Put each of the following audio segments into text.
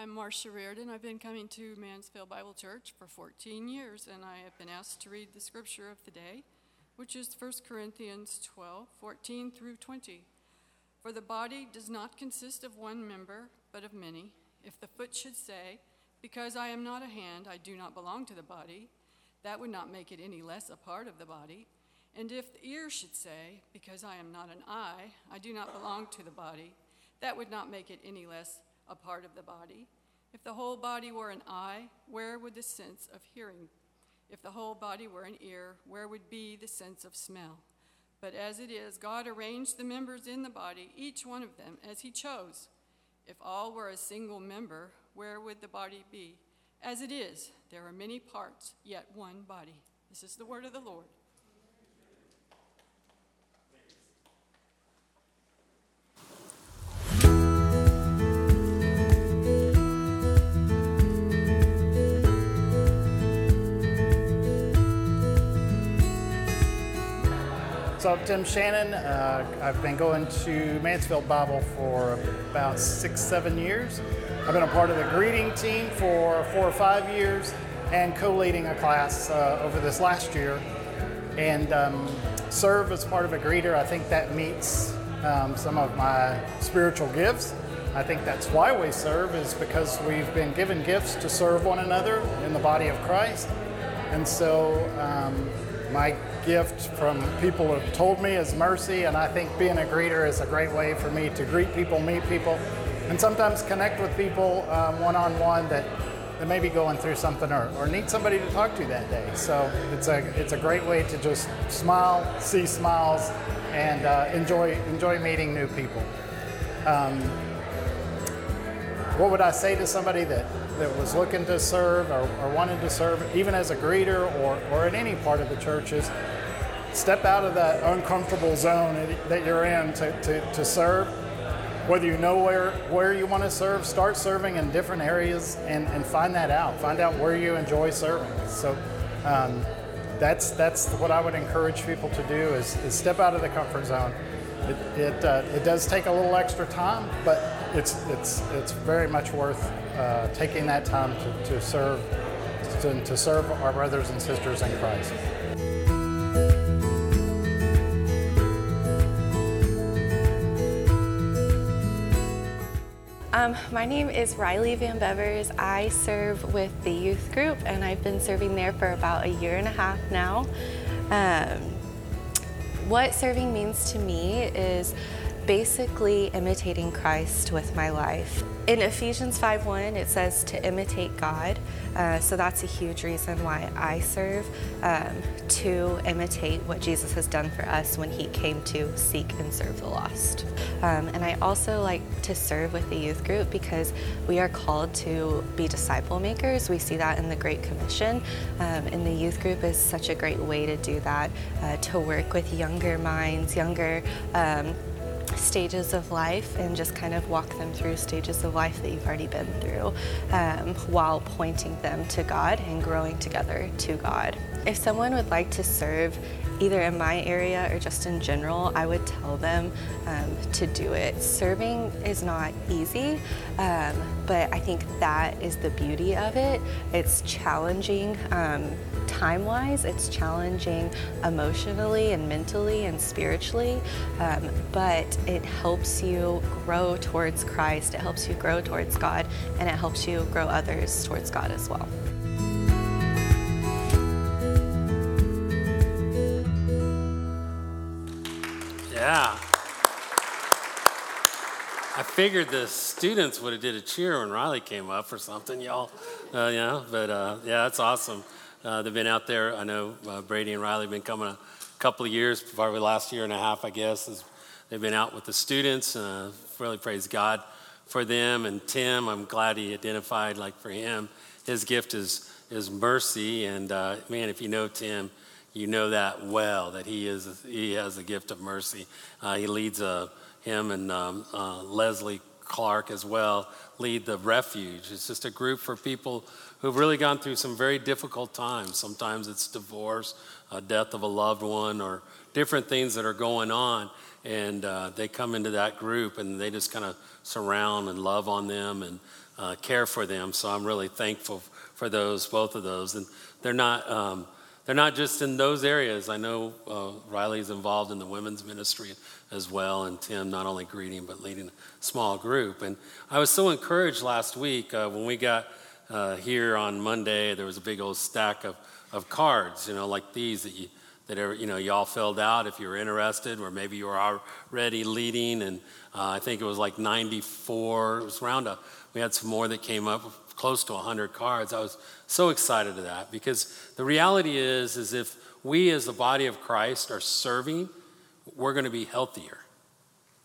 I'm Marcia Reardon. I've been coming to Mansfield Bible Church for 14 years, and I have been asked to read the scripture of the day, which is 1 Corinthians 12 14 through 20. For the body does not consist of one member, but of many. If the foot should say, Because I am not a hand, I do not belong to the body, that would not make it any less a part of the body. And if the ear should say, Because I am not an eye, I do not belong to the body, that would not make it any less a part of the body. If the whole body were an eye, where would the sense of hearing? If the whole body were an ear, where would be the sense of smell? But as it is, God arranged the members in the body, each one of them, as He chose. If all were a single member, where would the body be? As it is, there are many parts, yet one body. This is the word of the Lord. So I'm Tim Shannon. Uh, I've been going to Mansfield Bible for about six, seven years. I've been a part of the greeting team for four or five years and co-leading a class uh, over this last year. And um, serve as part of a greeter. I think that meets um, some of my spiritual gifts. I think that's why we serve is because we've been given gifts to serve one another in the body of Christ. And so um, my gift from people who have told me is mercy, and I think being a greeter is a great way for me to greet people, meet people, and sometimes connect with people one on one that that may be going through something or, or need somebody to talk to that day. So it's a it's a great way to just smile, see smiles, and uh, enjoy enjoy meeting new people. Um, what would I say to somebody that that was looking to serve or, or wanted to serve, even as a greeter or, or in any part of the churches, step out of that uncomfortable zone that you're in to, to, to serve. Whether you know where, where you want to serve, start serving in different areas and, and find that out. Find out where you enjoy serving. So um, that's, that's what I would encourage people to do is, is step out of the comfort zone. It, it, uh, it does take a little extra time, but it's, it's, it's very much worth uh, taking that time to, to serve to, to serve our brothers and sisters in Christ. Um, my name is Riley Van Bevers. I serve with the youth group and I've been serving there for about a year and a half now. Um, what serving means to me is basically imitating Christ with my life. In Ephesians 5:1, it says to imitate God. Uh, so that's a huge reason why I serve, um, to imitate what Jesus has done for us when He came to seek and serve the lost. Um, and I also like to serve with the youth group because we are called to be disciple makers. We see that in the Great Commission. Um, and the youth group is such a great way to do that, uh, to work with younger minds, younger um, stages of life and just kind of walk them through stages of life that you've already been through um, while pointing them to God and growing together to God. If someone would like to serve either in my area or just in general, I would tell them um, to do it. Serving is not easy, um, but I think that is the beauty of it. It's challenging. Um, time wise, it's challenging emotionally and mentally and spiritually, um, but it helps you grow towards Christ, it helps you grow towards God, and it helps you grow others towards God as well. Yeah. I figured the students would have did a cheer when Riley came up or something, y'all. Uh, yeah, but uh, yeah, that's awesome. Uh, they've been out there. I know uh, Brady and Riley have been coming a couple of years, probably last year and a half, I guess. They've been out with the students. Uh, really praise God for them. And Tim, I'm glad he identified, like for him, his gift is is mercy. And uh, man, if you know Tim, you know that well that he is he has a gift of mercy. Uh, he leads uh, him and um, Leslie Clark as well lead the refuge. It's just a group for people who've really gone through some very difficult times. Sometimes it's divorce, a death of a loved one, or different things that are going on. and uh, they come into that group and they just kind of surround and love on them and uh, care for them. So I'm really thankful for those, both of those. And they're not. Um, they're not just in those areas. I know uh, Riley's involved in the women's ministry as well, and Tim not only greeting but leading a small group. And I was so encouraged last week uh, when we got uh, here on Monday. There was a big old stack of, of cards, you know, like these that you that you know y'all filled out if you were interested, or maybe you were already leading. And uh, I think it was like 94. It was around a. We had some more that came up, close to 100 cards. I was so excited to that because the reality is, is if we as the body of Christ are serving, we're going to be healthier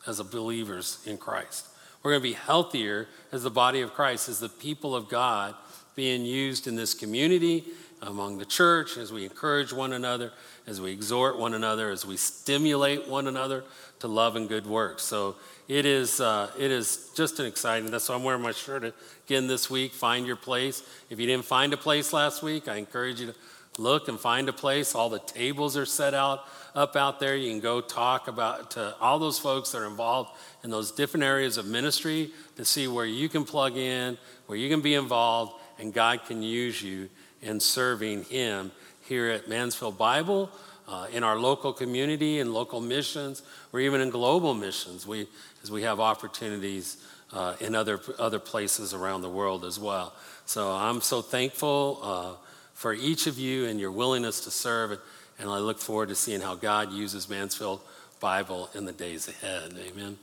as believers in Christ. We're going to be healthier as the body of Christ, as the people of God being used in this community, among the church, as we encourage one another, as we exhort one another, as we stimulate one another to love and good works. So it is, uh, it is just an exciting. That's why I'm wearing my shirt again this week. Find your place. If you didn't find a place last week, I encourage you to look and find a place. All the tables are set out up out there. You can go talk about to all those folks that are involved in those different areas of ministry to see where you can plug in, where you can be involved, and God can use you in serving Him here at Mansfield Bible, uh, in our local community, in local missions, or even in global missions. We, as we have opportunities uh, in other other places around the world as well. So I'm so thankful uh, for each of you and your willingness to serve. And I look forward to seeing how God uses Mansfield Bible in the days ahead. Amen.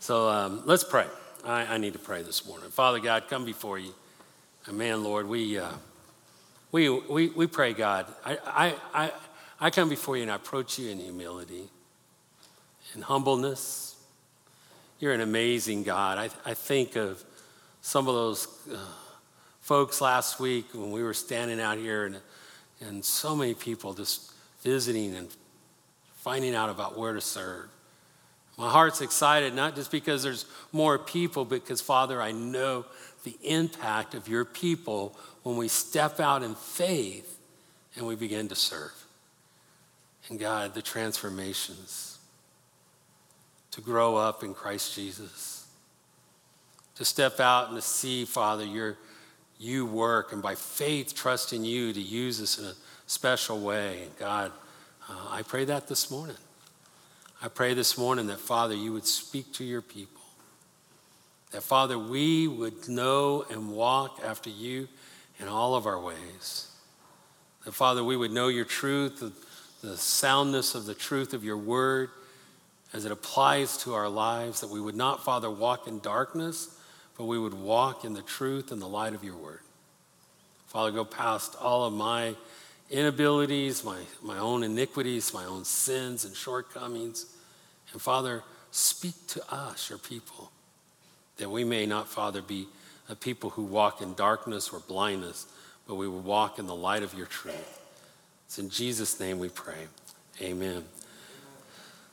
So um, let's pray. I, I, need to pray this morning. Father God, come before you. And man, Lord, we, uh, we, we, we pray, God. I, I, I, I come before you and I approach you in humility, in humbleness. You're an amazing God. I, I think of some of those uh, folks last week when we were standing out here and, and so many people just visiting and finding out about where to serve. My heart's excited, not just because there's more people, but because, Father, I know the impact of your people when we step out in faith and we begin to serve. And God, the transformations to grow up in Christ Jesus, to step out and to see, Father, your, you work, and by faith, trust in you to use us in a special way. And God, uh, I pray that this morning. I pray this morning that, Father, you would speak to your people. That, Father, we would know and walk after you in all of our ways. That, Father, we would know your truth, the, soundness of the truth of your word as it applies to our lives. That we would not, Father, walk in darkness, but we would walk in the truth and the light of your word. Father, go past all of my inabilities, my, my own iniquities, my own sins and shortcomings. And Father, speak to us, your people, that we may not, Father, be a people who walk in darkness or blindness, but we will walk in the light of your truth. It's in Jesus' name we pray. Amen.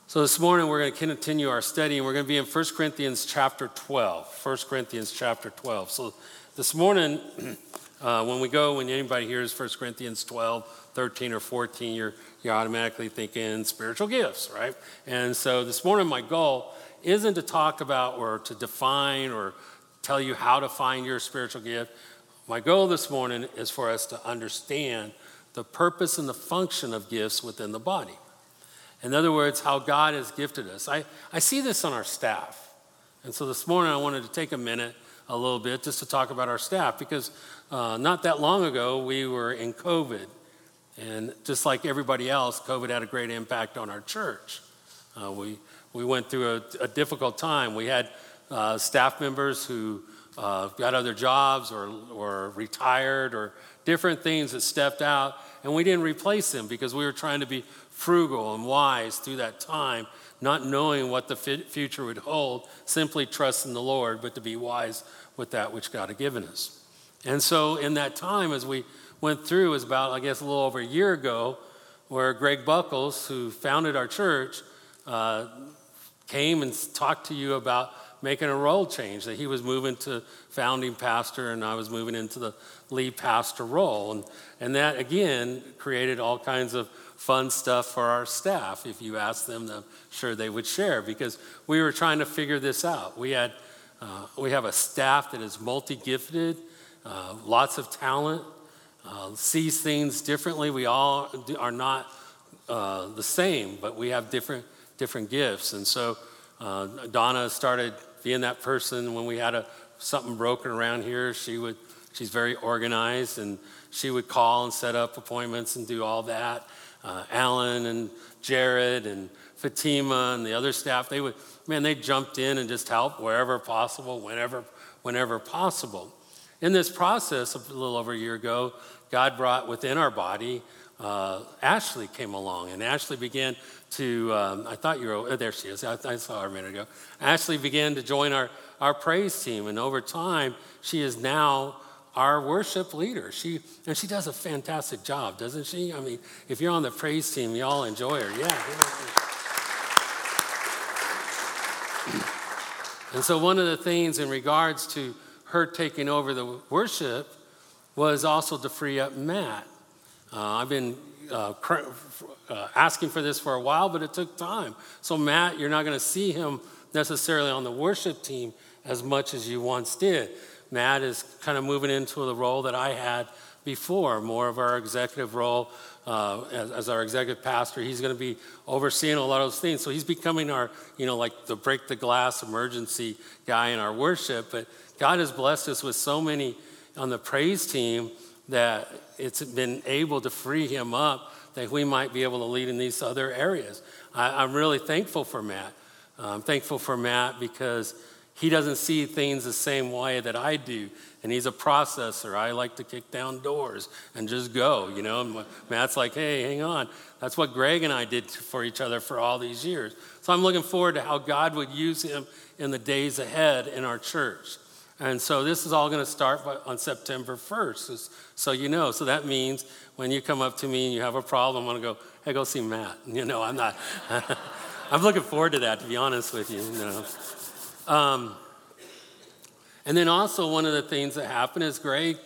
So this morning we're going to continue our study and we're going to be in 1 Corinthians chapter 12. 1 Corinthians chapter 12. So this morning Uh, when we go, when anybody hears 1 Corinthians 12, 13, or 14, you're, you're automatically thinking spiritual gifts, right? And so this morning, my goal isn't to talk about or to define or tell you how to find your spiritual gift. My goal this morning is for us to understand the purpose and the function of gifts within the body. In other words, how God has gifted us. I, I see this on our staff. And so this morning, I wanted to take a minute a little bit just to talk about our staff because uh, not that long ago we were in COVID. And just like everybody else, COVID had a great impact on our church. Uh, we, we went through a, a difficult time. We had uh, staff members who uh, got other jobs or, or retired or different things that stepped out, and we didn't replace them because we were trying to be frugal and wise through that time not knowing what the future would hold, simply trusting the Lord, but to be wise with that which God had given us. And so, in that time, as we went through, was about, I guess, a little over a year ago, where Greg Buckles, who founded our church, uh, came and talked to you about making a role change, that he was moving to founding pastor and I was moving into the lead pastor role. And, and that, again, created all kinds of fun stuff for our staff. If you asked them, I'm sure they would share because we were trying to figure this out. We, had, uh, we have a staff that is multi gifted, uh, lots of talent, uh, sees things differently. We all are not uh, the same, but we have different, different gifts. And so uh, Donna started being that person when we had a, something broken around here. She would, she's very organized and she would call and set up appointments and do all that. Uh, Alan and Jared and Fatima and the other staff, they would, man, they jumped in and just helped wherever possible, whenever, whenever possible. In this process, a little over a year ago, God brought within our body, uh, Ashley came along, and Ashley began to, um, I thought you were, oh, there she is, I, I, saw her a minute ago. Ashley began to join our, our praise team, and over time, she is now our worship leader. She, and she does a fantastic job, doesn't she? I mean, if you're on the praise team, you all enjoy her. Yeah. And so, one of the things in regards to her taking over the worship was also to free up Matt. Uh, I've been uh, uh, asking for this for a while, but it took time. So, Matt, you're not going to see him necessarily on the worship team as much as you once did. Matt is kind of moving into the role that I had before, more of our executive role uh, as, as, our executive pastor. He's going to be overseeing a lot of those things. So he's becoming our, you know, like the break the glass emergency guy in our worship. But God has blessed us with so many on the praise team that it's been able to free him up that we might be able to lead in these other areas. I, am really thankful for Matt. I'm thankful for Matt because he doesn't see things the same way that I do. And he's a processor. I like to kick down doors and just go, you know. Matt's like, hey, hang on. That's what Greg and I did for each other for all these years. So I'm looking forward to how God would use him in the days ahead in our church. And so this is all going to start on September 1st, so you know. So that means when you come up to me and you have a problem, I'm going to go, hey, go see Matt. You know, I'm not, I'm looking forward to that, to be honest with you. you know. Um, and then also, one of the things that happened is Greg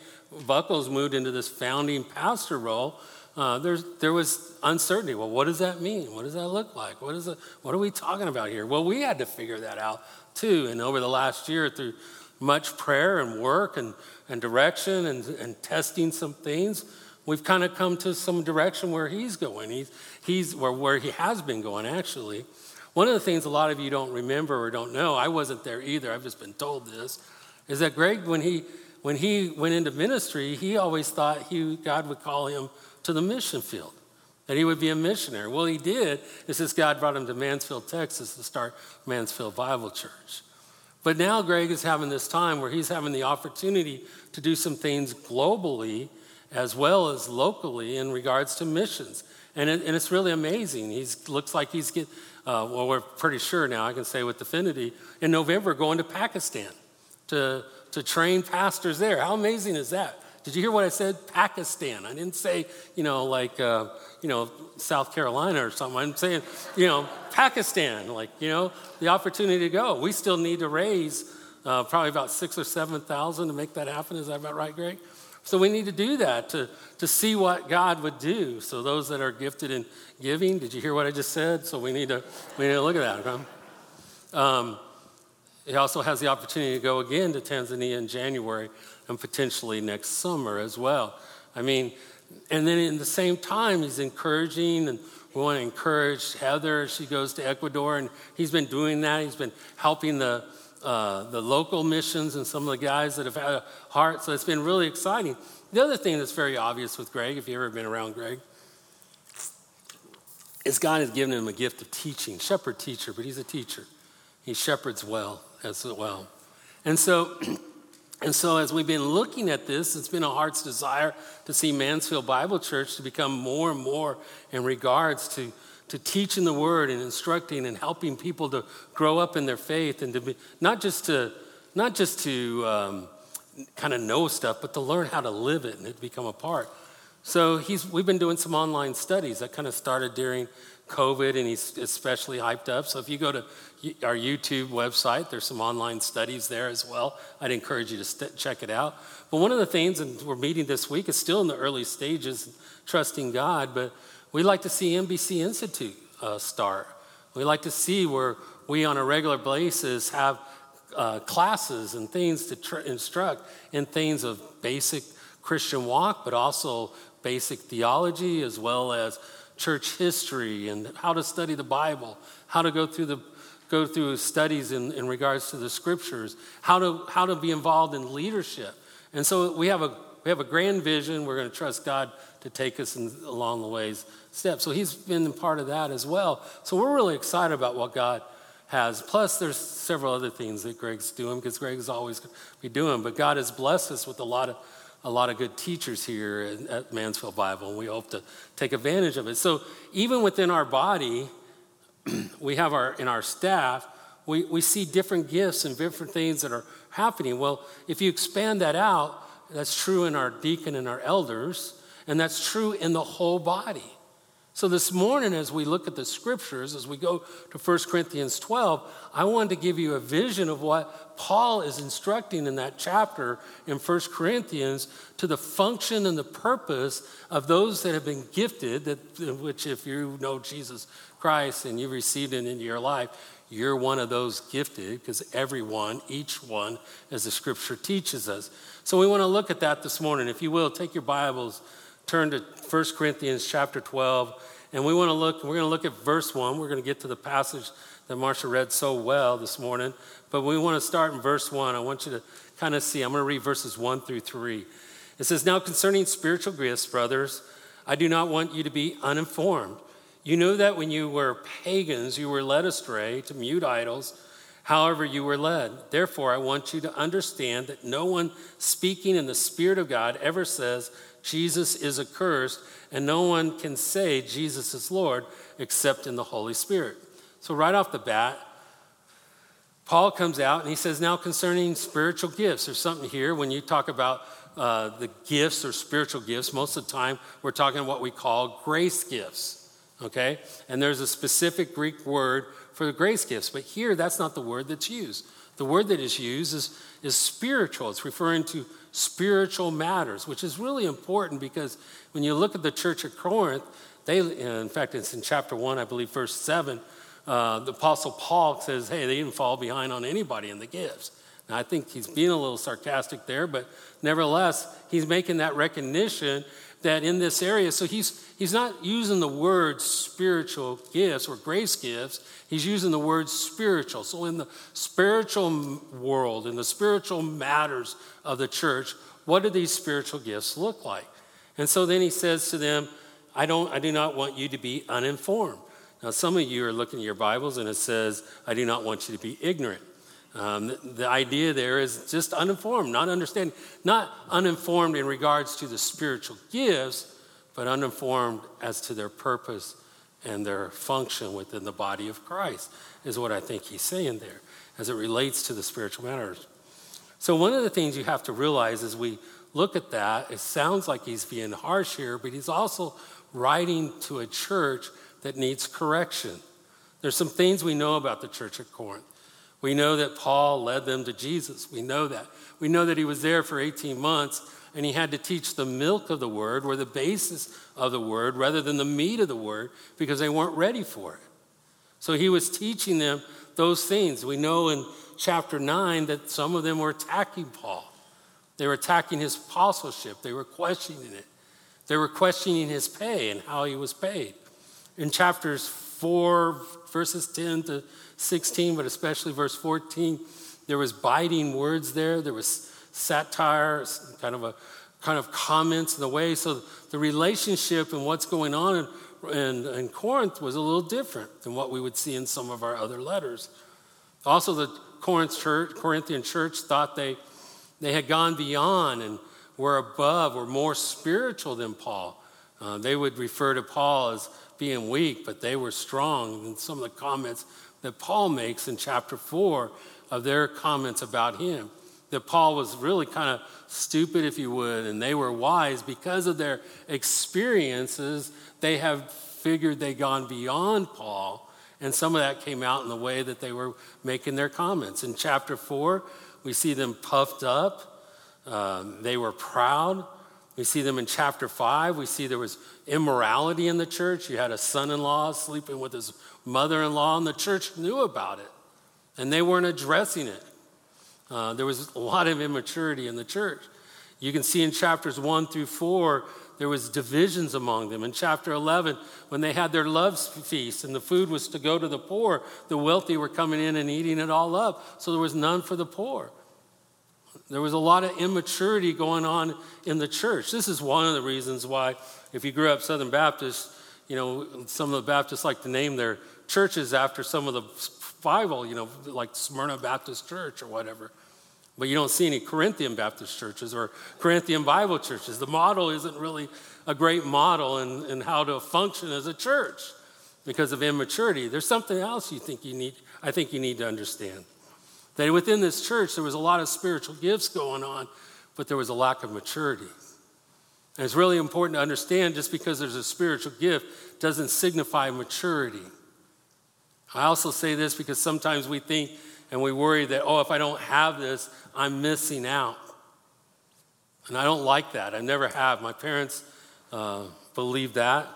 Buckles moved into this founding pastor role. Uh, there was uncertainty. Well, what does that mean? What does that look like? What, is it, what are we talking about here? Well, we had to figure that out too. And over the last year, through much prayer and work and, and direction and, and testing some things, we've kind of come to some direction where he's going. He's, he's where, where he has been going, actually. One of the things a lot of you don't remember or don't know, I wasn't there either, I've just been told this, is that Greg, when he, when he went into ministry, he always thought he, God would call him to the mission field, that he would be a missionary. Well, he did. It's just God brought him to Mansfield, Texas to start Mansfield Bible Church. But now Greg is having this time where he's having the opportunity to do some things globally as well as locally in regards to missions. And, it, and it's really amazing. He looks like he's get, uh, well, we're pretty sure now, I can say with affinity, in November going to Pakistan to, to train pastors there. How amazing is that? Did you hear what I said? Pakistan. I didn't say, you know, like, uh, you know, South Carolina or something. I'm saying, you know, Pakistan, like, you know, the opportunity to go. We still need to raise uh, probably about six or 7,000 to make that happen. Is that about right, Greg? So we need to do that to, to see what God would do. So those that are gifted in giving, did you hear what I just said? So we need to, we need to look at that. Okay? Um, he also has the opportunity to go again to Tanzania in January and potentially next summer as well. I mean, and then in the same time, he's encouraging, and we want to encourage Heather. She goes to Ecuador, and he's been doing that. He's been helping the uh, the local missions and some of the guys that have had a heart. So it's been really exciting. The other thing that's very obvious with Greg, if you've ever been around Greg, is God has given him a gift of teaching, shepherd teacher, but he's a teacher. He shepherds well as well. And so, and so as we've been looking at this, it's been a heart's desire to see Mansfield Bible Church to become more and more in regards to to teaching the word and instructing and helping people to grow up in their faith and to be not just to not just to um, kind of know stuff, but to learn how to live it and it become a part. So he's, we've been doing some online studies that kind of started during COVID, and he's especially hyped up. So if you go to our YouTube website, there's some online studies there as well. I'd encourage you to st- check it out. But one of the things, and we're meeting this week, is still in the early stages, trusting God, but we like to see MBC Institute uh, start. We like to see where we, on a regular basis, have uh, classes and things to tr- instruct in things of basic Christian walk, but also basic theology as well as church history and how to study the Bible, how to go through the go through studies in, in regards to the scriptures, how to how to be involved in leadership. And so we have a we have a grand vision. We're going to trust God to take us in, along the ways steps. So he's been part of that as well. So we're really excited about what God has. Plus, there's several other things that Greg's doing because Greg's always be doing. But God has blessed us with a lot of a lot of good teachers here at Mansfield Bible, and we hope to take advantage of it. So even within our body, we have our in our staff, we, we see different gifts and different things that are happening. Well, if you expand that out, that's true in our deacon and our elders, and that's true in the whole body. So, this morning, as we look at the scriptures, as we go to 1 Corinthians 12, I wanted to give you a vision of what Paul is instructing in that chapter in 1 Corinthians to the function and the purpose of those that have been gifted, that, which, if you know Jesus Christ and you received it into your life, you're one of those gifted because everyone, each one, as the scripture teaches us. So, we want to look at that this morning. If you will, take your Bibles turn to 1 Corinthians chapter 12, and we want to look, we're going to look at verse 1. We're going to get to the passage that Marcia read so well this morning, but we want to start in verse 1. I want you to kind of see, I'm going to read verses 1 through 3. It says, Now concerning spiritual gifts, brothers, I do not want you to be uninformed. You know that when you were pagans, you were led astray to mute idols, however, you were led. Therefore, I want you to understand that no one speaking in the Spirit of God ever says, Jesus is accursed, and no one can say Jesus is Lord except in the Holy Spirit. So, right off the bat, Paul comes out and he says, Now concerning spiritual gifts, there's something here when you talk about uh, the gifts or spiritual gifts, most of the time we're talking what we call grace gifts, okay? And there's a specific Greek word for the grace gifts, but here that's not the word that's used. The word that is used is, is spiritual, it's referring to spiritual matters, which is really important because when you look at the church at Corinth, they, in fact, it's in chapter 1, I believe, verse 7, uh, the Apostle Paul says, hey, they didn't fall behind on anybody in the gifts. Now, I think he's being a little sarcastic there, but nevertheless, he's making that recognition that in this area, so he's, he's not using the word spiritual gifts or grace gifts, he's using the word spiritual. So, in the spiritual world, in the spiritual matters of the church, what do these spiritual gifts look like? And so then he says to them, I, don't, I do not want you to be uninformed. Now, some of you are looking at your Bibles and it says, I do not want you to be ignorant. Um, the, idea there is just uninformed, not understanding, not uninformed in regards to the spiritual gifts, but uninformed as to their purpose and their function within the body of Christ, is what I think he's saying there as it relates to the spiritual matters. So, one of the things you have to realize as we look at that, it sounds like he's being harsh here, but he's also writing to a church that needs correction. There's some things we know about the church at Corinth. We know that Paul led them to Jesus. We know that. We know that he was there for 18 months and he had to teach the milk of the word or the basis of the word rather than the meat of the word because they weren't ready for it. So he was teaching them those things. We know in chapter 9 that some of them were attacking Paul. They were attacking his apostleship, they were questioning it. They were questioning his pay and how he was paid. In chapters 4, verses 10 to 16, but especially verse 14, there was biting words there. There was satire, kind of a kind of comments in the way. So the relationship and what's going on in, in, in Corinth was a little different than what we would see in some of our other letters. Also, the Corinth church, Corinthian church thought they, they had gone beyond and were above, were more spiritual than Paul. Uh, they would refer to Paul as being weak, but they were strong. And some of the comments that Paul makes in chapter 4 of their comments about him. That Paul was really kind of stupid, if you would, and they were wise because of their experiences. They have figured they'd gone beyond Paul. And some of that came out in the way that they were making their comments. In chapter four, we see them puffed up, um, they were proud. We see them in chapter five. We see there was immorality in the church. You had a son in law sleeping with his mother in law, and the church knew about it, and they weren't addressing it. Uh, there was a lot of immaturity in the church. You can see in chapters one through four, there was divisions among them. In chapter 11, when they had their love feast and the food was to go to the poor, the wealthy were coming in and eating it all up. So there was none for the poor. There was a lot of immaturity going on in the church. This is one of the reasons why, if you grew up Southern Baptist, you know, some of the Baptists like to name their churches after some of the Bible, you know, like Smyrna Baptist Church or whatever. But you don't see any Corinthian Baptist churches or Corinthian Bible churches. The model isn't really a great model in, in how to function as a church because of immaturity. There's something else you think you need, I think you need to understand. That within this church, there was a lot of spiritual gifts going on, but there was a lack of maturity. And it's really important to understand just because there's a spiritual gift doesn't signify maturity. I also say this because sometimes we think and we worry that, oh, if I don't have this, I'm missing out. And I don't like that. I never have. My parents uh, believed that.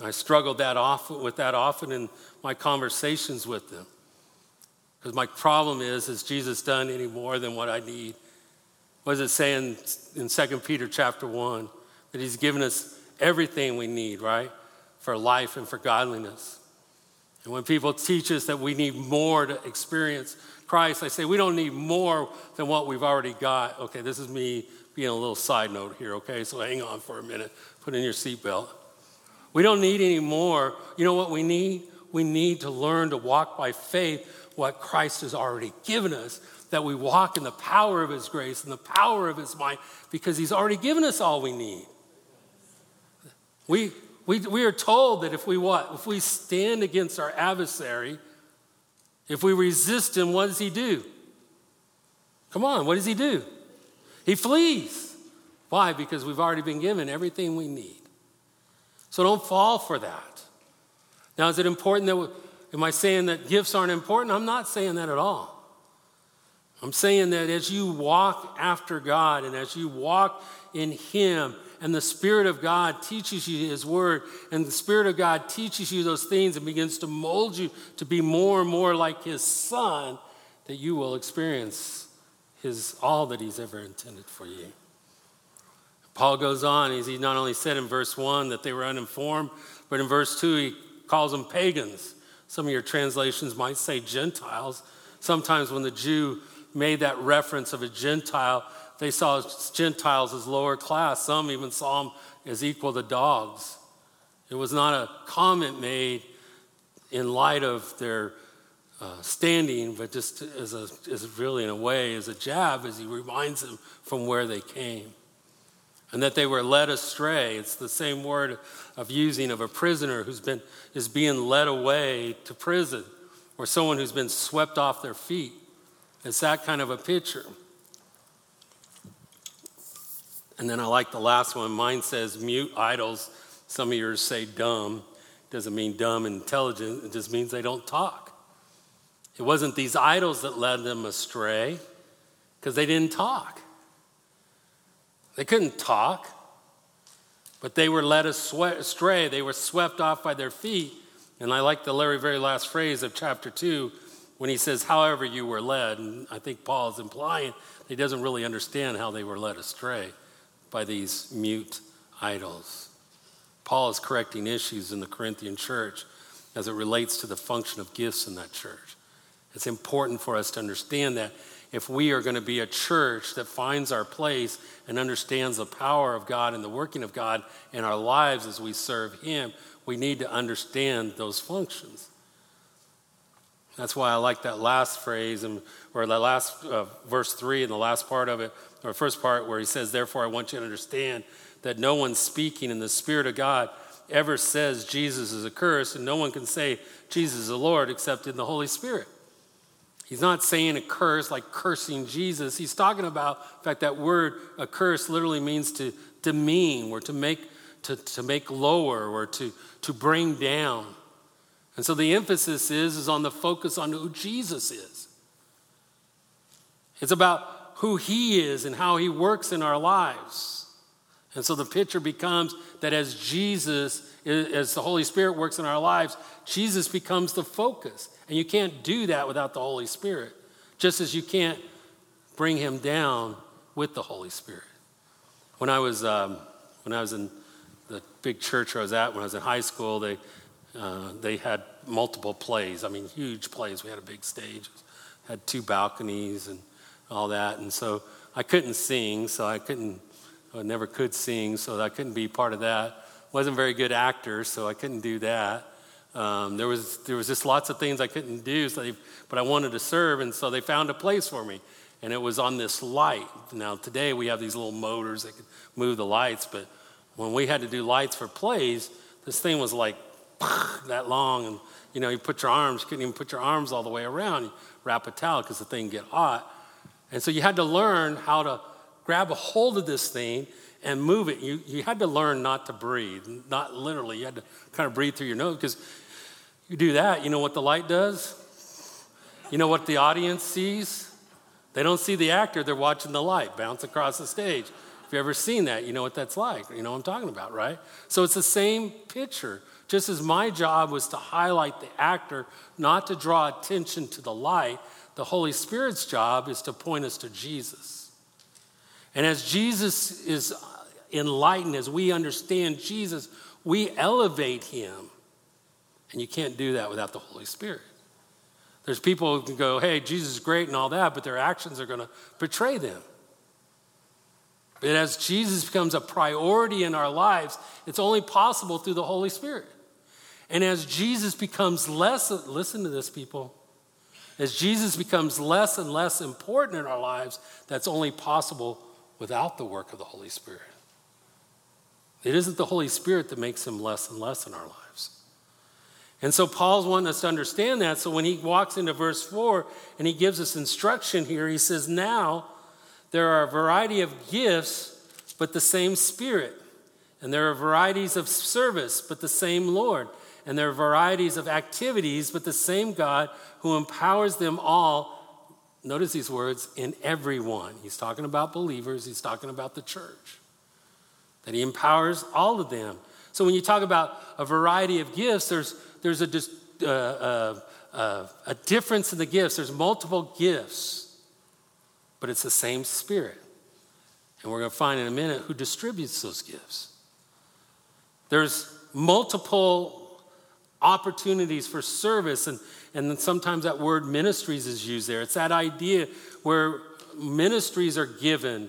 I struggled that off, with that often in my conversations with them. Because my problem is, has Jesus done any more than what I need? What does it say in, in 2 Peter chapter 1? That he's given us everything we need, right? For life and for godliness. And when people teach us that we need more to experience Christ, I say we don't need more than what we've already got. Okay, this is me being a little side note here, okay? So hang on for a minute. Put in your seatbelt. We don't need any more. You know what we need? We need to learn to walk by faith what Christ has already given us, that we walk in the power of his grace and the power of his might because he's already given us all we need. We, we, we are told that if we what? If we stand against our adversary, if we resist him, what does he do? Come on, what does he do? He flees. Why? Because we've already been given everything we need. So don't fall for that. Now, is it important that, we, am I saying that gifts aren't important? I'm not saying that at all. I'm saying that as you walk after God and as you walk in Him and the Spirit of God teaches you His Word, and the Spirit of God teaches you those things and begins to mold you to be more and more like His Son, that you will experience His all that He's ever intended for you. Paul goes on, he not only said in verse 1 that they were uninformed, but in verse 2 he calls them pagans. Some of your translations might say Gentiles. Sometimes when the Jew made that reference of a Gentile, they saw Gentiles as lower class. Some even saw them as equal to dogs. It was not a comment made in light of their uh, standing, but just as, a, as really in a way as a jab, as he reminds them from where they came. And that they were led astray. It's the same word of using of a prisoner who's been is being led away to prison, or someone who's been swept off their feet. It's that kind of a picture. And then I like the last one. Mine says mute idols. Some of yours say dumb. Doesn't mean dumb and intelligent, it just means they don't talk. It wasn't these idols that led them astray because they didn't talk. They couldn't talk, but they were led astray. They were swept off by their feet. And I like the very, very last phrase of chapter 2 when he says, however you were led. And I think Paul is implying he doesn't really understand how they were led astray by these mute idols. Paul is correcting issues in the Corinthian church as it relates to the function of gifts in that church. It's important for us to understand that if we are going to be a church that finds our place and understands the power of God and the working of God in our lives as we serve Him, we need to understand those functions. That's why I like that last phrase, and, or the last uh, verse three and the last part of it, or first part where he says, Therefore, I want you to understand that no one speaking in the Spirit of God ever says Jesus is a curse, and no one can say Jesus is the Lord except in the Holy Spirit. He's not saying a curse like cursing Jesus. He's talking about, in fact, that word, a curse, literally means to demean or to make, to, to make lower or to, to bring down. And so the emphasis is, is on the focus on who Jesus is. It's about who he is and how he works in our lives. And so the picture becomes that as Jesus, as the Holy Spirit works in our lives, Jesus becomes the focus. And you can't do that without the Holy Spirit, just as you can't bring him down with the Holy Spirit. When I was, um, when I was in the big church I was at, when I was in high school, they, uh, they had multiple plays. I mean, huge plays. We had a big stage, had two balconies and all that. And so I couldn't sing, so I couldn't, I never could sing, so I couldn't be part of that. Wasn't very good actor, so I couldn't do that. Um, there was there was just lots of things I couldn't do, so they, but I wanted to serve, and so they found a place for me, and it was on this light. Now today we have these little motors that can move the lights, but when we had to do lights for plays, this thing was like that long, and you know you put your arms, you couldn't even put your arms all the way around. You wrap a towel because the thing get hot, and so you had to learn how to grab a hold of this thing and move it. You, you had to learn not to breathe, not literally. You had to kind of breathe through your nose because you do that, you know what the light does? You know what the audience sees? They don't see the actor, they're watching the light bounce across the stage. If you've ever seen that, you know what that's like. You know what I'm talking about, right? So it's the same picture. Just as my job was to highlight the actor, not to draw attention to the light, the Holy Spirit's job is to point us to Jesus. And as Jesus is enlightened, as we understand Jesus, we elevate him. And you can't do that without the Holy Spirit. There's people who can go, hey, Jesus is great and all that, but their actions are going to betray them. But as Jesus becomes a priority in our lives, it's only possible through the Holy Spirit. And as Jesus becomes less, listen to this, people, as Jesus becomes less and less important in our lives, that's only possible without the work of the Holy Spirit. It isn't the Holy Spirit that makes him less and less in our lives. And so Paul's wanting us to understand that. So when he walks into verse 4 and he gives us instruction here, he says, Now there are a variety of gifts, but the same Spirit. And there are varieties of service, but the same Lord. And there are varieties of activities, but the same God who empowers them all. Notice these words in everyone. He's talking about believers, he's talking about the church that He empowers all of them. So when you talk about a variety of gifts, there's, there's a, uh, uh, uh, a difference in the gifts. There's multiple gifts, but it's the same Spirit. And we're going to find in a minute who distributes those gifts. There's multiple opportunities for service, and, and then sometimes that word ministries is used there. It's that idea where ministries are given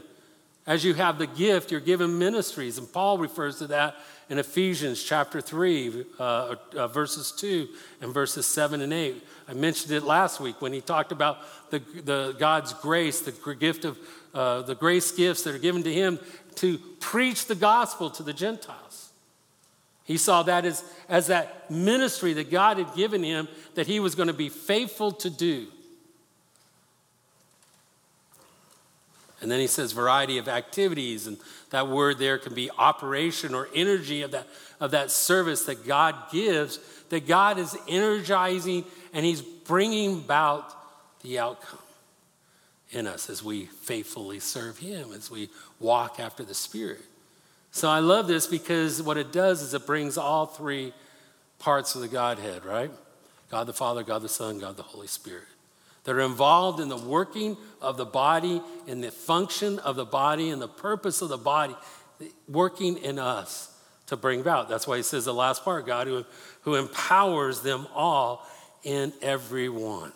as you have the gift, you're given ministries. And Paul refers to that in Ephesians chapter 3, uh, uh, verses 2 and verses 7 and 8. I mentioned it last week when he talked about the, the God's grace, the gift of uh, the grace gifts that are given to him to preach the gospel to the Gentiles. He saw that as, as that ministry that God had given him that he was going to be faithful to do. And then he says variety of activities, and that word there can be operation or energy of that, of that service that God gives, that God is energizing and he's bringing about the outcome in us as we faithfully serve him, as we walk after the Spirit. So I love this because what it does is it brings all three parts of the Godhead, right? God the Father, God the Son, God the Holy Spirit that are involved in the working of the body, in the function of the body, and the purpose of the body, working in us to bring about. That's why he says the last part God who, who empowers them all in every one.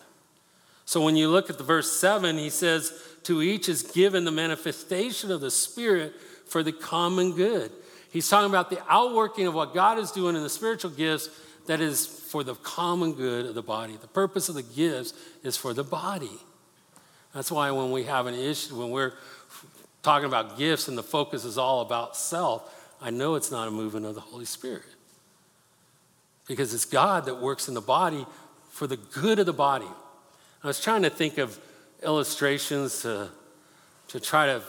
So when you look at the verse 7, he says, To each is given the manifestation of the Spirit for the common good. He's talking about the outworking of what God is doing in the spiritual gifts that is for the common good of the body. The purpose of the gifts is for the body. That's why when we have an issue, when we're talking about gifts and the focus is all about self, I know it's not a movement of the Holy Spirit. Because it's God that works in the body for the good of the body. I was trying to think of illustrations to, to try to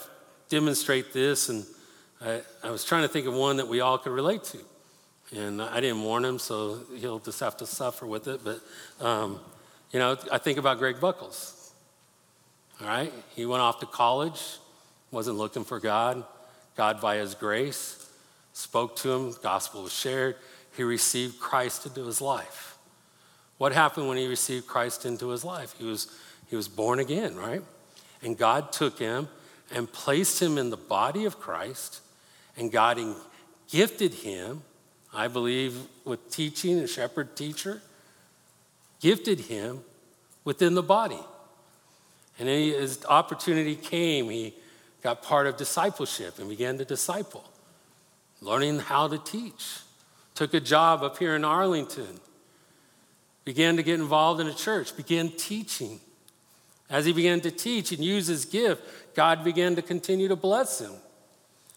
demonstrate this, and I, I was trying to think of one that we all could relate to. And I didn't warn him, so he'll just have to suffer with it. But, um, you know, I think about Greg Buckles. All right? He went off to college, wasn't looking for God. God, by his grace, spoke to him, gospel was shared. He received Christ into his life. What happened when he received Christ into his life? He was, he was born again, right? And God took him and placed him in the body of Christ, and God gifted him I believe, with teaching, a shepherd teacher, gifted him within the body. And then his opportunity came, he got part of discipleship and began to disciple, learning how to teach. Took a job up here in Arlington, began to get involved in a church, began teaching. As he began to teach and use his gift, God began to continue to bless him.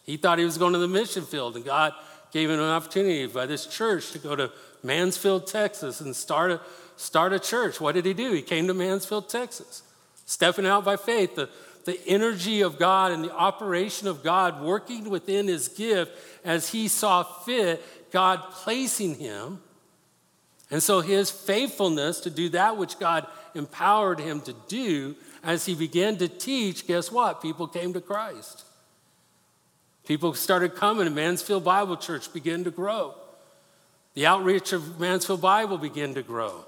He thought he was going to the mission field, and God gave him an opportunity by this church to go to Mansfield, Texas, and start a, start a church. What did he do? He came to Mansfield, Texas, stepping out by faith. The, the energy of God and the operation of God working within his gift as he saw fit, God placing him. And so his faithfulness to do that which God empowered him to do, as he began to teach, guess what? People came to Christ. People started coming, and Mansfield Bible Church began to grow. The outreach of Mansfield Bible began to grow.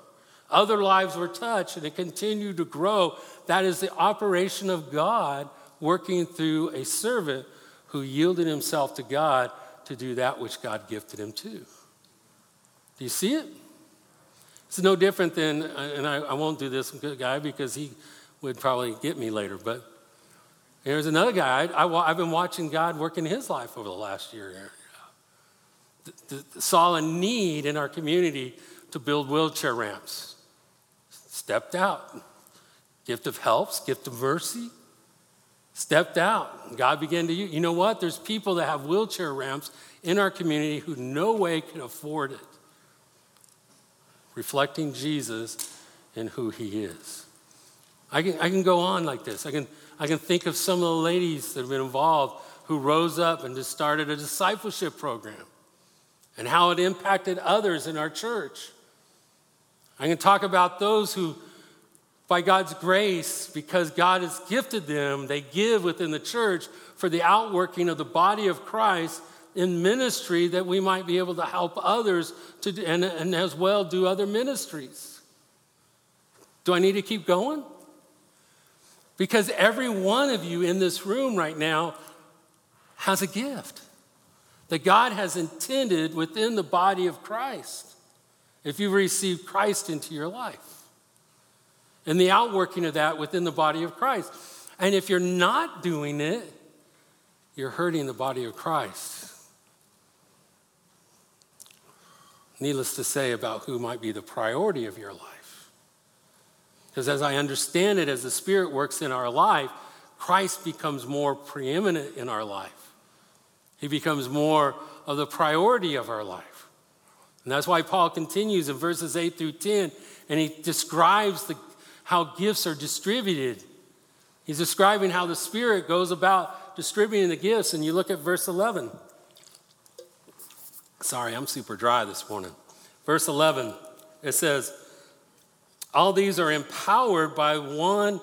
Other lives were touched, and it continued to grow. That is the operation of God working through a servant who yielded himself to God to do that which God gifted him to. Do you see it? It's no different than, and I, I won't do this guy because he would probably get me later, but there's another guy, I, have been watching God work in his life over the last year. The, the, saw a need in our community to build wheelchair ramps. Stepped out. Gift of helps, gift of mercy. Stepped out. God began to, use. you know what? There's people that have wheelchair ramps in our community who no way can afford it. Reflecting Jesus and who he is. I can, I can go on like this. I can I can think of some of the ladies that have been involved who rose up and just started a discipleship program and how it impacted others in our church. I can talk about those who, by God's grace, because God has gifted them, they give within the church for the outworking of the body of Christ in ministry that we might be able to help others to, and, and as well do other ministries. Do I need to keep going? Because every one of you in this room right now has a gift that God has intended within the body of Christ if you receive Christ into your life. And the outworking of that within the body of Christ. And if you're not doing it, you're hurting the body of Christ. Needless to say, about who might be the priority of your life. Because as I understand it, as the Spirit works in our life, Christ becomes more preeminent in our life. He becomes more of the priority of our life. And that's why Paul continues in verses 8 through 10, and he describes the, how gifts are distributed. He's describing how the Spirit goes about distributing the gifts. And you look at verse 11. Sorry, I'm super dry this morning. Verse 11, it says, all these are empowered by one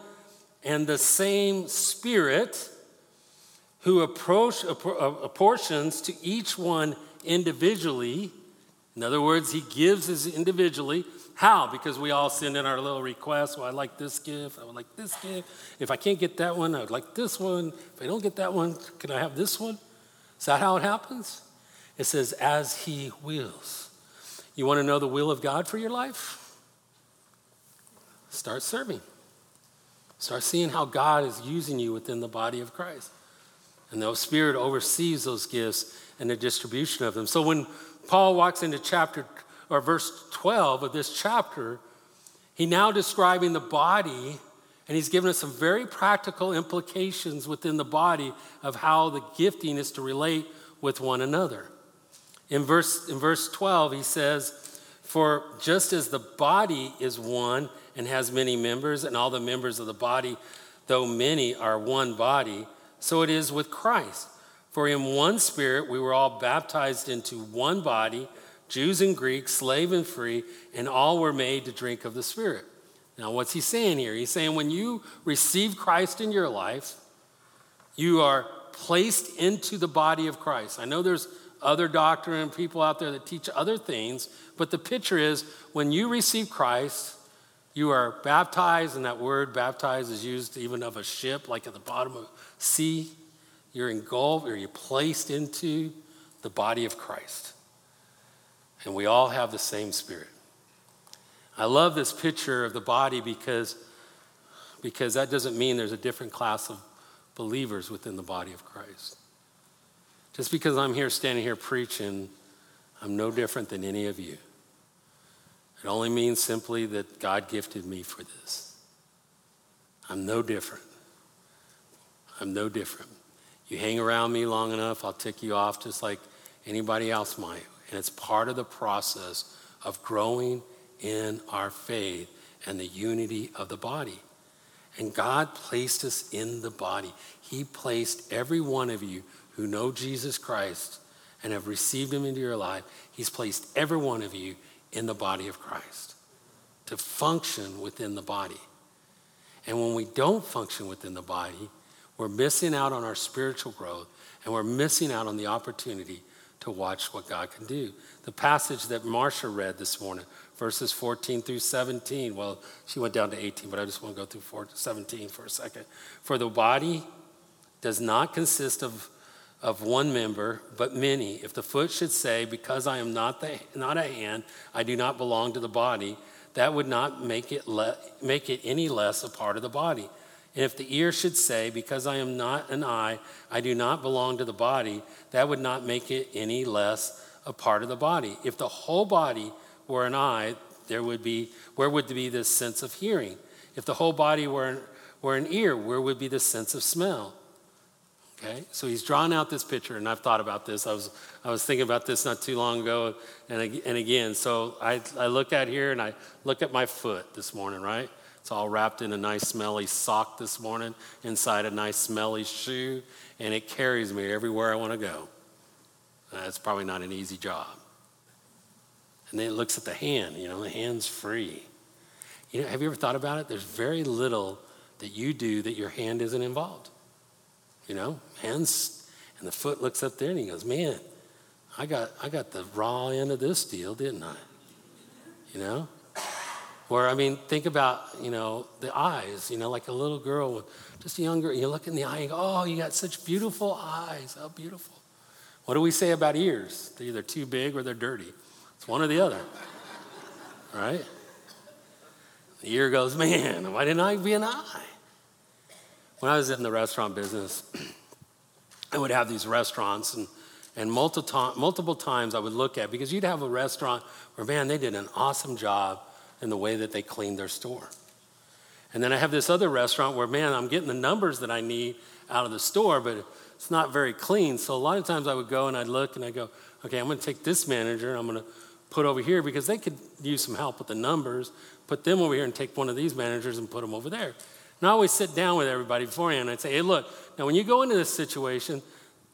and the same Spirit who approach, uh, apportions to each one individually. In other words, he gives us individually. How? Because we all send in our little requests. Well, I like this gift. I would like this gift. If I can't get that one, I would like this one. If I don't get that one, can I have this one? Is that how it happens? It says, as he wills. You want to know the will of God for your life? Start serving. Start seeing how God is using you within the body of Christ. And the Spirit oversees those gifts and the distribution of them. So when Paul walks into chapter or verse 12 of this chapter, he now describing the body and he's given us some very practical implications within the body of how the gifting is to relate with one another. In verse, in verse 12, he says, For just as the body is one and has many members, and all the members of the body, though many, are one body, so it is with Christ. For in one spirit we were all baptized into one body, Jews and Greeks, slave and free, and all were made to drink of the Spirit. Now, what's he saying here? He's saying when you receive Christ in your life, you are placed into the body of Christ. I know there's other doctrine and people out there that teach other things, but the picture is when you receive Christ, you are baptized, and that word baptized is used even of a ship, like at the bottom of sea. You're engulfed or you're placed into the body of Christ. And we all have the same spirit. I love this picture of the body because, because that doesn't mean there's a different class of believers within the body of Christ. Just because I'm here standing here preaching, I'm no different than any of you. It only means simply that God gifted me for this. I'm no different. I'm no different. You hang around me long enough, I'll tick you off just like anybody else might. And it's part of the process of growing in our faith and the unity of the body. And God placed us in the body. He placed every one of you who know Jesus Christ and have received Him into your life, He's placed every one of you in the body of Christ to function within the body. And when we don't function within the body, we're missing out on our spiritual growth and we're missing out on the opportunity to watch what God can do. The passage that Marsha read this morning, verses 14 through 17, well, she went down to 18, but I just want to go through 17 for a second. For the body does not consist of, of one member, but many. If the foot should say, Because I am not, the, not a hand, I do not belong to the body, that would not make it, le- make it any less a part of the body. And if the ear should say, Because I am not an eye, I do not belong to the body, that would not make it any less a part of the body. If the whole body were an eye, there would be, where would be this sense of hearing? If the whole body were an, were an ear, where would be the sense of smell? Okay, so he's drawn out this picture, and I've thought about this. I was, I was thinking about this not too long ago, and, and again, so I, I look at here and I look at my foot this morning, right? It's all wrapped in a nice smelly sock this morning, inside a nice smelly shoe, and it carries me everywhere I want to go. That's probably not an easy job. And then it looks at the hand, you know, the hand's free. You know, have you ever thought about it? There's very little that you do that your hand isn't involved. You know, hands, and the foot looks up there and he goes, Man, I got, I got the raw end of this deal, didn't I? You know? Or, I mean, think about, you know, the eyes, you know, like a little girl, just a young girl, you look in the eye and go, oh, you got such beautiful eyes. How beautiful. What do we say about ears? They're either too big or they're dirty. It's one or the other, right? The ear goes, man, why didn't I be an eye? When I was in the restaurant business, I would have these restaurants and and multiple, multiple times I would look at because you'd have a restaurant where man they did an awesome job in the way that they cleaned their store. And then I have this other restaurant where, man, I'm getting the numbers that I need out of the store, but it's not very clean. So a lot of times I would go and I'd look and I'd go, okay, I'm to take this manager and I'm to put over here because they could use some help with the numbers. Put them over here and take one of these managers and put them over there. And I always sit down with everybody beforehand and I'd say, hey, look, now when you go into this situation,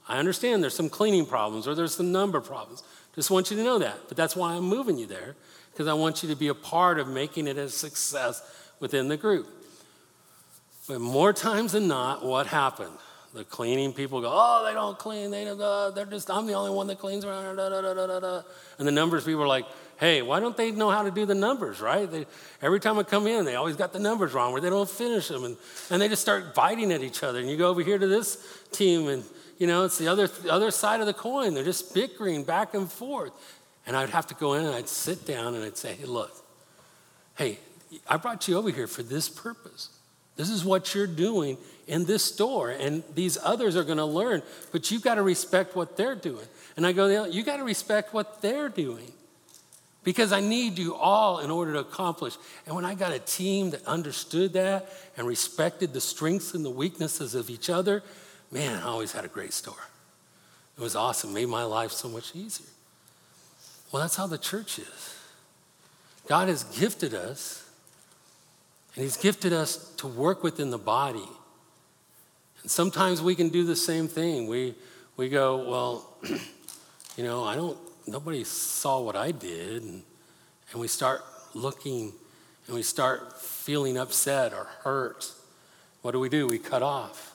I understand there's some cleaning problems or there's some number problems. Just want you to know that. But that's why I'm moving you there because I want you to be a part of making it a success within the group. But more times than not, what happened? The cleaning people go, oh, they don't clean. They uh, they're just, I'm the only one that cleans around. And the numbers people are like, hey, why don't they know how to do the numbers, right? They, every time I come in, they always got the numbers wrong where they don't finish them. And, and they just start biting at each other. And you go over here to this team, and, you know, it's the other, the other side of the coin. They're just bickering back and forth. And I'd have to go in and I'd sit down and I'd say, hey, look, hey, I brought you over here for this purpose. This is what you're doing in this store, and these others are going to learn, but you've got to respect what they're doing. And I go, you got to respect what they're doing because I need you all in order to accomplish. And when I got a team that understood that and respected the strengths and the weaknesses of each other, man, I always had a great store. It was awesome, made my life so much easier. Well, that's how the church is. God has gifted us, and He's gifted us to work within the body. And sometimes we can do the same thing. We, we go, well, you know, I don't, nobody saw what I did. And, and we start looking and we start feeling upset or hurt. What do we do? We cut off.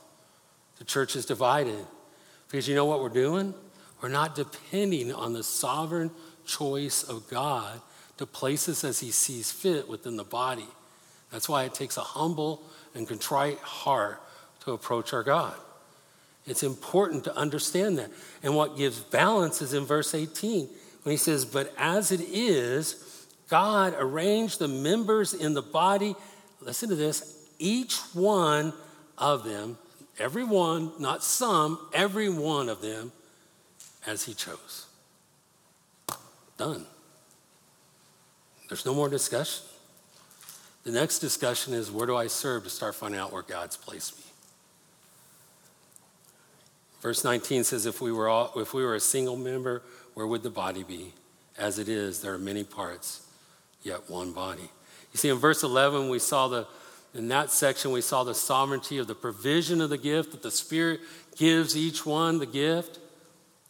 The church is divided. Because you know what we're doing? We're not depending on the sovereign choice of God to place us as He sees fit within the body. That's why it takes a humble and contrite heart to approach our God. It's important to understand that. And what gives balance is in verse 18 when he says, But as it is, God arranged the members in the body, listen to this, each one of them, every one, not some, every one of them, as he chose. Done. There's no more discussion. The next discussion is where do I serve to start finding out where God's placed me? Verse 19 says, if we, were all, if we were a single member, where would the body be? As it is, there are many parts, yet one body. You see, in verse 11, we saw the, in that section, we saw the sovereignty of the provision of the gift, that the Spirit gives each one the gift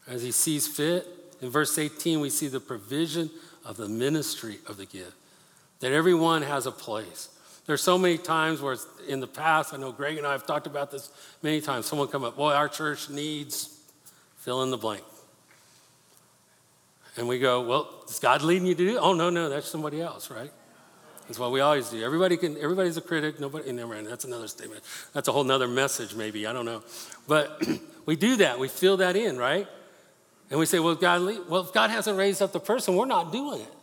as he sees fit. In verse 18, we see the provision of the ministry of the gift, that everyone has a place. There's so many times where it's in the past, I know Greg and I have talked about this many times. Someone come up, boy, our church needs fill in the blank. And we go, well, is God leading you to do? It? Oh no, no, that's somebody else, right? That's what we always do. Everybody can. Everybody's a critic. Nobody. Never mind. That's another statement. That's a whole nother message, maybe. I don't know. But we do that. We fill that in, right? And we say, well, God, well, if God hasn't raised up the person, we're not doing it.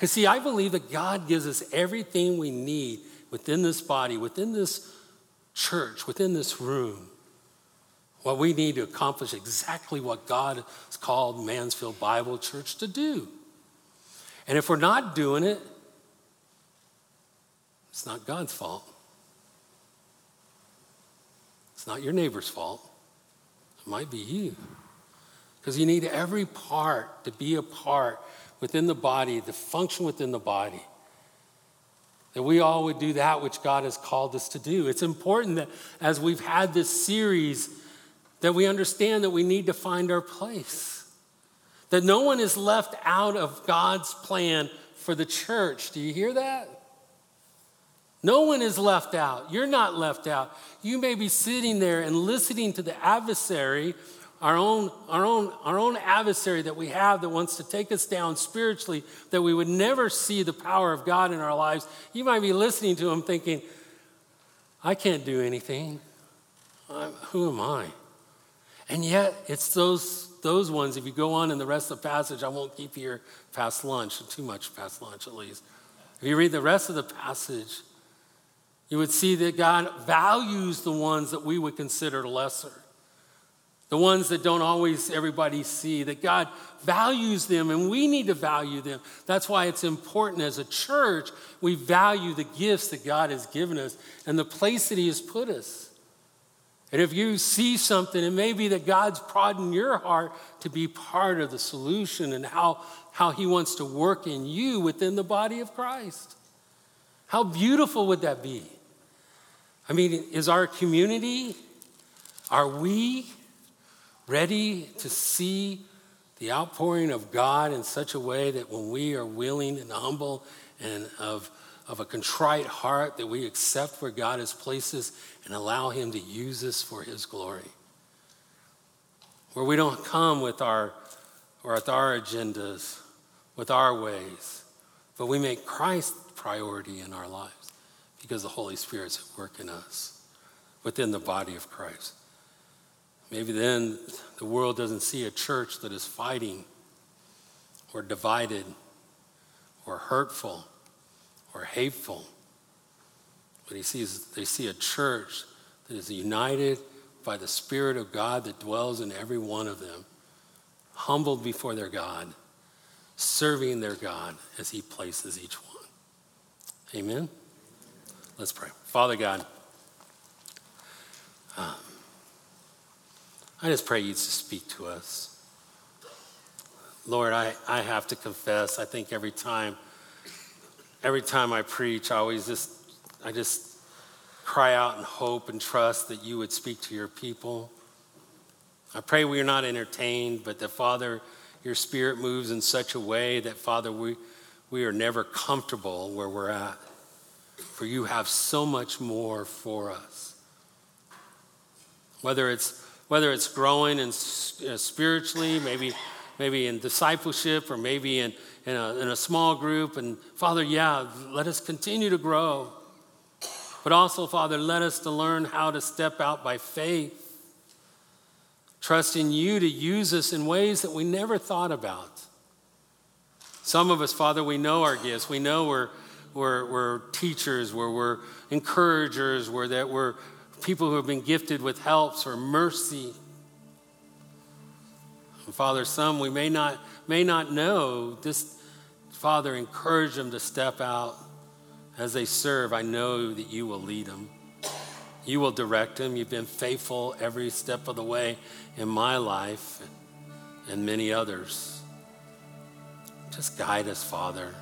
Because, see, I believe that God gives us everything we need within this body, within this church, within this room. What we need to accomplish exactly what God has called Mansfield Bible Church to do. And if we're not doing it, it's not God's fault. It's not your neighbor's fault. It might be you. Because you need every part to be a part within the body, the function within the body. That we all would do that which God has called us to do. It's important that as we've had this series, that we understand that we need to find our place. That no one is left out of God's plan for the church. Do you hear that? No one is left out. You're not left out. You may be sitting there and listening to the adversary our own, our, own, our own adversary that we have that wants to take us down spiritually, that we would never see the power of God in our lives, you might be listening to him thinking, I can't do anything. I'm, who am I? And yet, it's those, those ones, if you go on in the rest of the passage, I won't keep here past lunch, too much past lunch at least. If you read the rest of the passage, you would see that God values the ones that we would consider lesser the ones that don't always everybody see, that God values them and we need to value them. That's why it's important as a church, we value the gifts that God has given us and the place that He has put us. And if you see something, it may be that God's prodding your heart to be part of the solution and how, how He wants to work in you within the body of Christ. How beautiful would that be? I mean, is our community, are we ready to see the outpouring of God in such a way that when we are willing and humble and of, of a contrite heart, that we accept where God has placed us and allow Him to use us for His glory. Where we don't come with our, or with our agendas, with our ways, but we make Christ priority in our lives because the Holy Spirit's at work in us within the body of Christ. Maybe then the world doesn't see a church that is fighting or divided or hurtful or hateful. But he sees, they see a church that is united by the Spirit of God that dwells in every one of them, humbled before their God, serving their God as he places each one. Amen? Let's pray. Father God, um, I just pray you to speak to us. Lord, I, I have to confess, I think every time, every time I preach, I always just, I just cry out and hope and trust that you would speak to your people. I pray we are not entertained, but that, Father, your spirit moves in such a way that, Father, we, we are never comfortable where we're at. For you have so much more for us. Whether it's, whether it's growing in, uh, spiritually, maybe, maybe in discipleship, or maybe in, in, a, in a small group. And Father, yeah, let us continue to grow. But also, Father, let us to learn how to step out by faith, trusting you to use us in ways that we never thought about. Some of us, Father, we know our gifts. We know we're, we're, we're teachers, we're, we're encouragers, we're, that we're people who have been gifted with helps or mercy. And Father, some we may not, may not know. This, Father, encourage them to step out as they serve, I know that you will lead them. You will direct them. You've been faithful every step of the way in my life and many others. Just guide us, Father.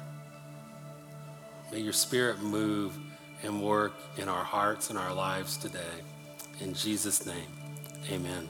May your spirit move and work in our hearts and our lives today. In Jesus' name, amen.